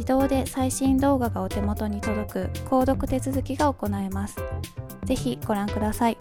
自動で最新動画がお手元に届く購読手続きが行えます。ぜひご覧ください。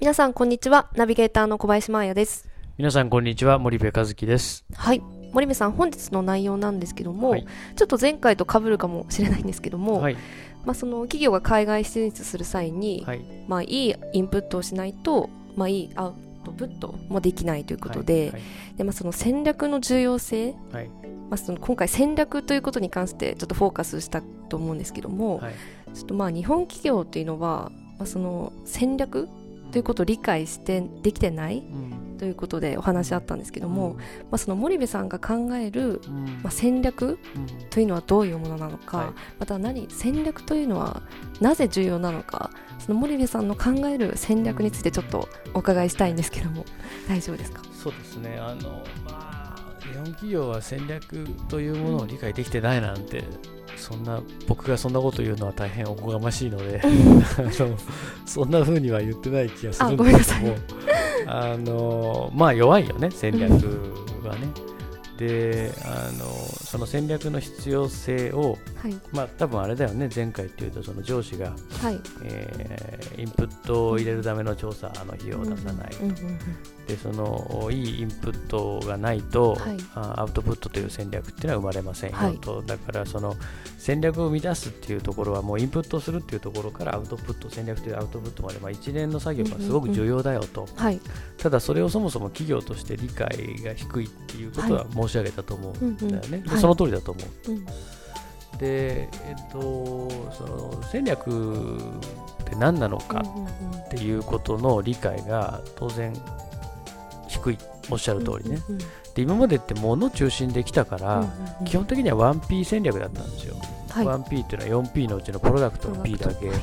皆さんこんにちは。ナビゲーターの小林真彩です。皆さんこんにちは。森部和樹です。はい。森部さん本日の内容なんですけども、はい。ちょっと前回と被るかもしれないんですけども、はい。まあ、その企業が海外進出する際に、はい。まあ、いいインプットをしないと、まあ、いいアウトプットもできないということで,、はい。でまあ、その戦略の重要性、はい。まあ、その今回戦略ということに関してちょっとフォーカスしたと思うんですけども、はい。ちょっとまあ日本企業っていうのは、まあ、その戦略ということを理解してできてないうんということでお話あったんですけども、まあ、その森部さんが考える、うん。まあ、戦略うん。というのはどういうものなのか、はい。また何戦略というのはなぜ重要なのかその森部さんの考える戦略についてちょっとお伺いしたいんですけども大丈夫ですか？そうですね。あの本企業は戦略というものを理解できてないなんてそんな僕がそんなこと言うのは大変おこがましいので あのそんな風には言ってない気がするんですけども。あのまあ弱いよね戦略はね。であのその戦略の必要性をはい。まあ多分あれだよね前回っていうとその上司がはい。えーインプットを入れるための調査の費用を出さない、うんうんうんでそのいいインプットがないと、はい。あアウトプットという戦略っていうのは生まれませんよはい。と、だからその戦略を生み出すっていうところはもうインプットするっていうところからアウトプット戦略というアウトプットまで、まあ、一連の作業がすごく重要だよと、はい。ただそれをそもそも企業として理解が低いっていうことは申し上げたと思うんだよね、うんうん。でその通りだと思う。うんで、えっと、その戦略って何なのかうんうんうんっていうことの理解が当然低い。おっしゃる通りね、うんうんで今までって物中心できたから、うんうん基本的には 1P 戦略だったんですよ、はい。1P っていうのは 4P のうちのプロダクトの P だけ、はい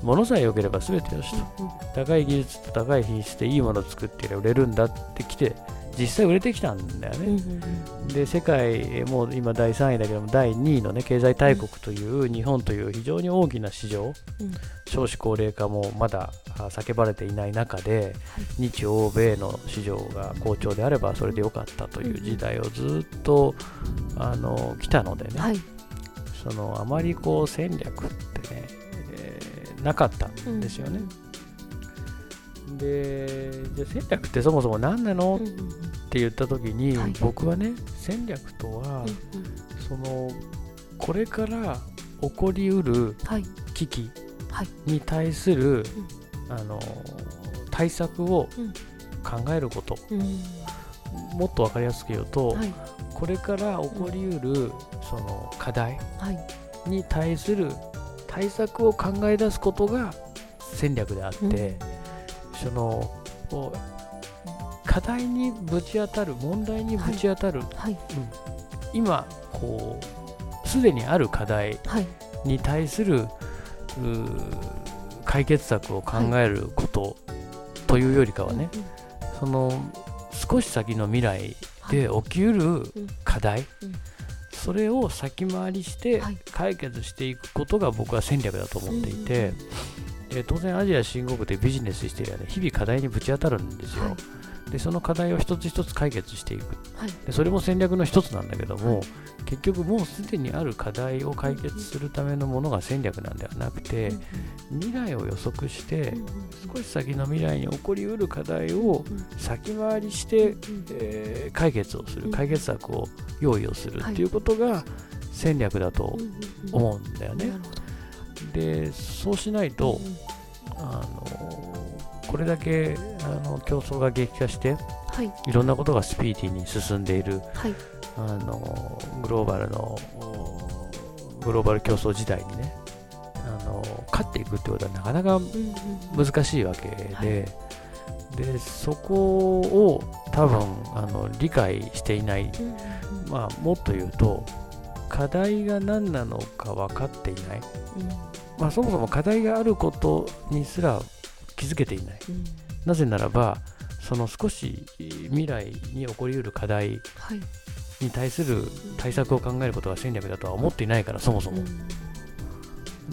物さえ良ければ全てよしと、うんうん高い技術と高い品質でいいものを作っていれば売れるんだってきて実際売れてきたんだよね、うんうんで世界もう今第3位だけども第2位の、ね、経済大国という日本という非常に大きな市場、うん。少子高齢化もまだあ叫ばれていない中で、日欧米の市場が好調であればそれでよかったという時代をずっとあの来たのでね、はい。そのあまりこう戦略ってね、えーなかったんですよね。でじゃあ戦略ってそもそも何なの、うんうんうんって言った時に、はい。僕はね戦略とは、そのこれから起こりうるはい。危機はい。に対する、あの対策をうん。考えること、うん。もっと分かりやすく言うと、はい。これから起こりうるその課題はい。に対する対策を考え出すことが戦略であって、そのこう課題にぶち当たる問題にぶち当たる、はい。今こうすでにある課題はい。に対する解決策を考えることというよりかはね、その少し先の未来で起きうる課題、うん。それを先回りしてはい。解決していくことが僕は戦略だと思っていて、で当然アジア新興国でビジネスしていればね日々課題にぶち当たるんですよ、はいでその課題を一つ一つ解決していく。はい。でそれも戦略の一つなんだけども、はい結局もうすでにある課題を解決するためのものが戦略なんではなくて、未来を予測して少し先の未来に起こりうる課題を先回りして、えー解決をするうん解決策を用意をするっていうことが戦略だと思うんだよね。でそうしないと、これだけあの競争が激化してはい。いろんなことがスピーディーに進んでいるはい。あのグローバルのおグローバル競争時代にねあの勝っていくってことはなかなか難しいわけで,、でそこを多分あの理解していない、まあ、もっと言うと課題が何なのか分かっていない、まあ、そもそも課題があることにすら気づけていない。なぜならばその少し未来に起こりうる課題はい。に対する対策を考えることが戦略だとは思っていないからそもそも。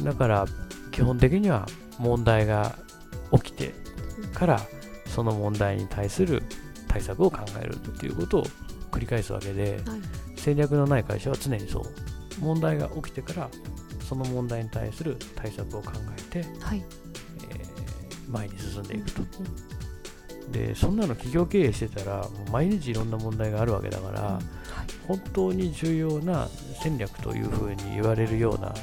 だから基本的には問題が起きてからその問題に対する対策を考えるっていうことを繰り返すわけではい。戦略のない会社は常にそう。問題が起きてからその問題に対する対策を考えて、はい。えー前に進んでいくと。でそんなの企業経営してたらもう毎日いろんな問題があるわけだから、本当に重要な戦略というふうに言われるような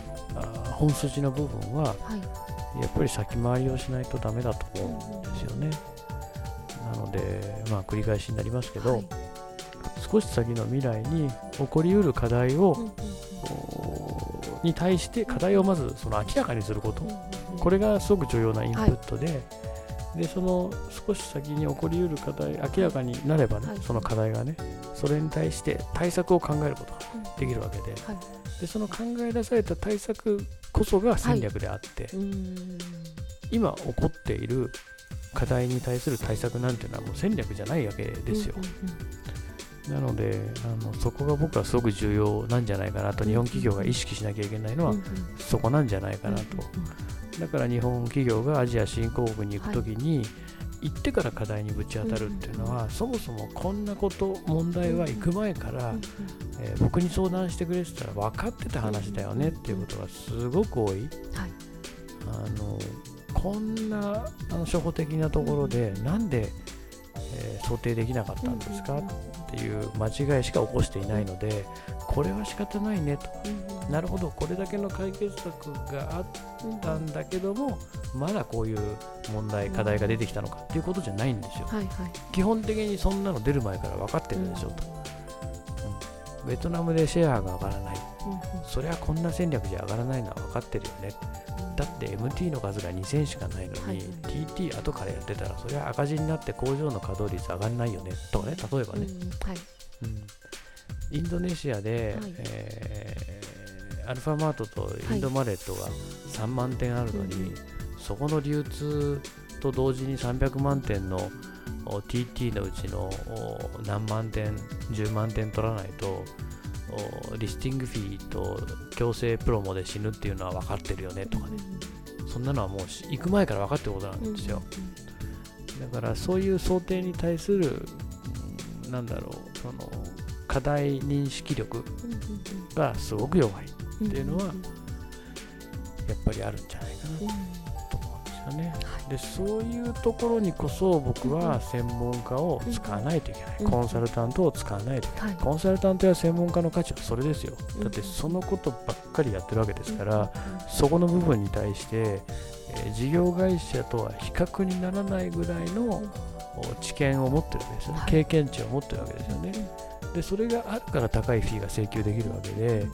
本筋の部分ははい。やっぱり先回りをしないとダメだと思うんですよね。なので、まあ、繰り返しになりますけど、はい。少し先の未来に起こりうる課題を、に対して課題をまずその明らかにすること、これがすごく重要なインプットで、でその少し先に起こりうる課題明らかになればね、はい。その課題がねそれに対して対策を考えることができるわけで,、はい。でその考え出された対策こそが戦略であって、うん。今起こっている課題に対する対策なんていうのはもう戦略じゃないわけですよ。なのであのそこが僕はすごく重要なんじゃないかなと日本企業が意識しなきゃいけないのはそこなんじゃないかなと。だから日本企業がアジア新興国に行くときに、行ってから課題にぶち当たるっていうのは、そもそもこんなこと問題は行く前から、えー僕に相談してくれてたら分かってた話だよねっていうことがすごく多い。はい。あのこんなあの初歩的なところで、なんで、えー想定できなかったんですかっていう間違いしか起こしていないので、これは仕方ないねと。なるほど、これだけの解決策があったんだけども、まだこういう問題、課題が出てきたのかっていうことじゃないんですよ。はいはい。基本的にそんなの出る前から分かってるでしょと。うん。ベトナムでシェアが上がらない。そりゃこんな戦略じゃ上がらないのは分かってるよね。だって MT の数が2000しかないのに、はい。TT 後からやってたらそりゃ赤字になって工場の稼働率上がらないよね。とかね、例えばね。はい。うん。インドネシアで、はい。えーアルファマートとインドマレットが3万点あるのに、うんそこの流通と同時に300万点のお TT のうちのお何万点10万点取らないとおリスティングフィーと強制プロモで死ぬっていうのは分かってるよねとかね。そんなのはもうし行く前から分かってることなんですよ、だからそういう想定に対する、うんなんだろうその課題認識力がすごく弱いっていうのはやっぱりあるんじゃないかなと思うんですよね。でそういうところにこそ僕は専門家を使わないといけない、うんコンサルタントを使わないといけない、はい。コンサルタントや専門家の価値はそれですよ、うんだってそのことばっかりやってるわけですから、そこの部分に対して、えー事業会社とは比較にならないぐらいの、お知見を持ってるわけですよね、はい。経験値を持ってるわけですよね、でそれがあるから高いフィーが請求できるわけで、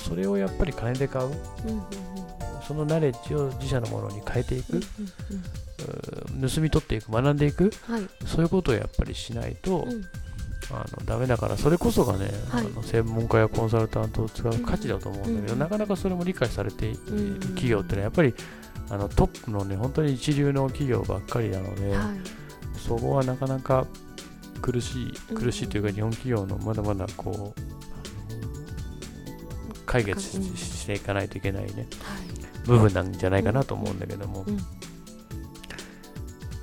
それをやっぱり金で買う。うんうんそのナレッジを自社のものに変えていく、うんうん盗み取っていく学んでいく。はい。そういうことをやっぱりしないと、うん。あのダメだからそれこそがね、はい。あの専門家やコンサルタントを使う価値だと思うんだけど、うんなかなかそれも理解されているうん企業ってのはやっぱりあのトップのね本当に一流の企業ばっかりなので、はい。そこはなかなか苦しいうん苦しいというか日本企業のまだまだこう解決し,、ていかないといけないね。はい。部分なんじゃないかなと思うんだけども、う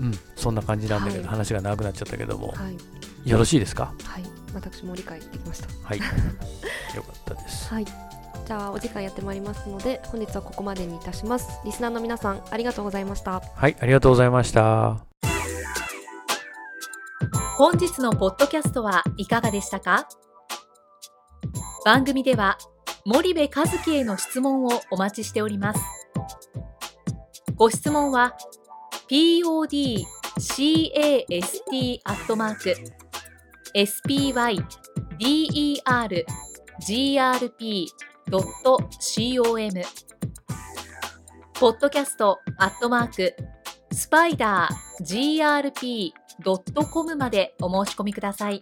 ん。うん、そんな感じなんだけど、はい。話が長くなっちゃったけども、はい。よろしいですか？はい。私も理解できました。はい。よかったです。はい。じゃあお時間やってまいりますので本日はここまでにいたします。リスナーの皆さんありがとうございました。はい。ありがとうございました。本日のポッドキャストはいかがでしたか？番組では森部和樹への質問をお待ちしておりますご質問は podcast アットマーク spydergrp.com ポッドキャストアットマークスパイダー grp.com までお申し込みください。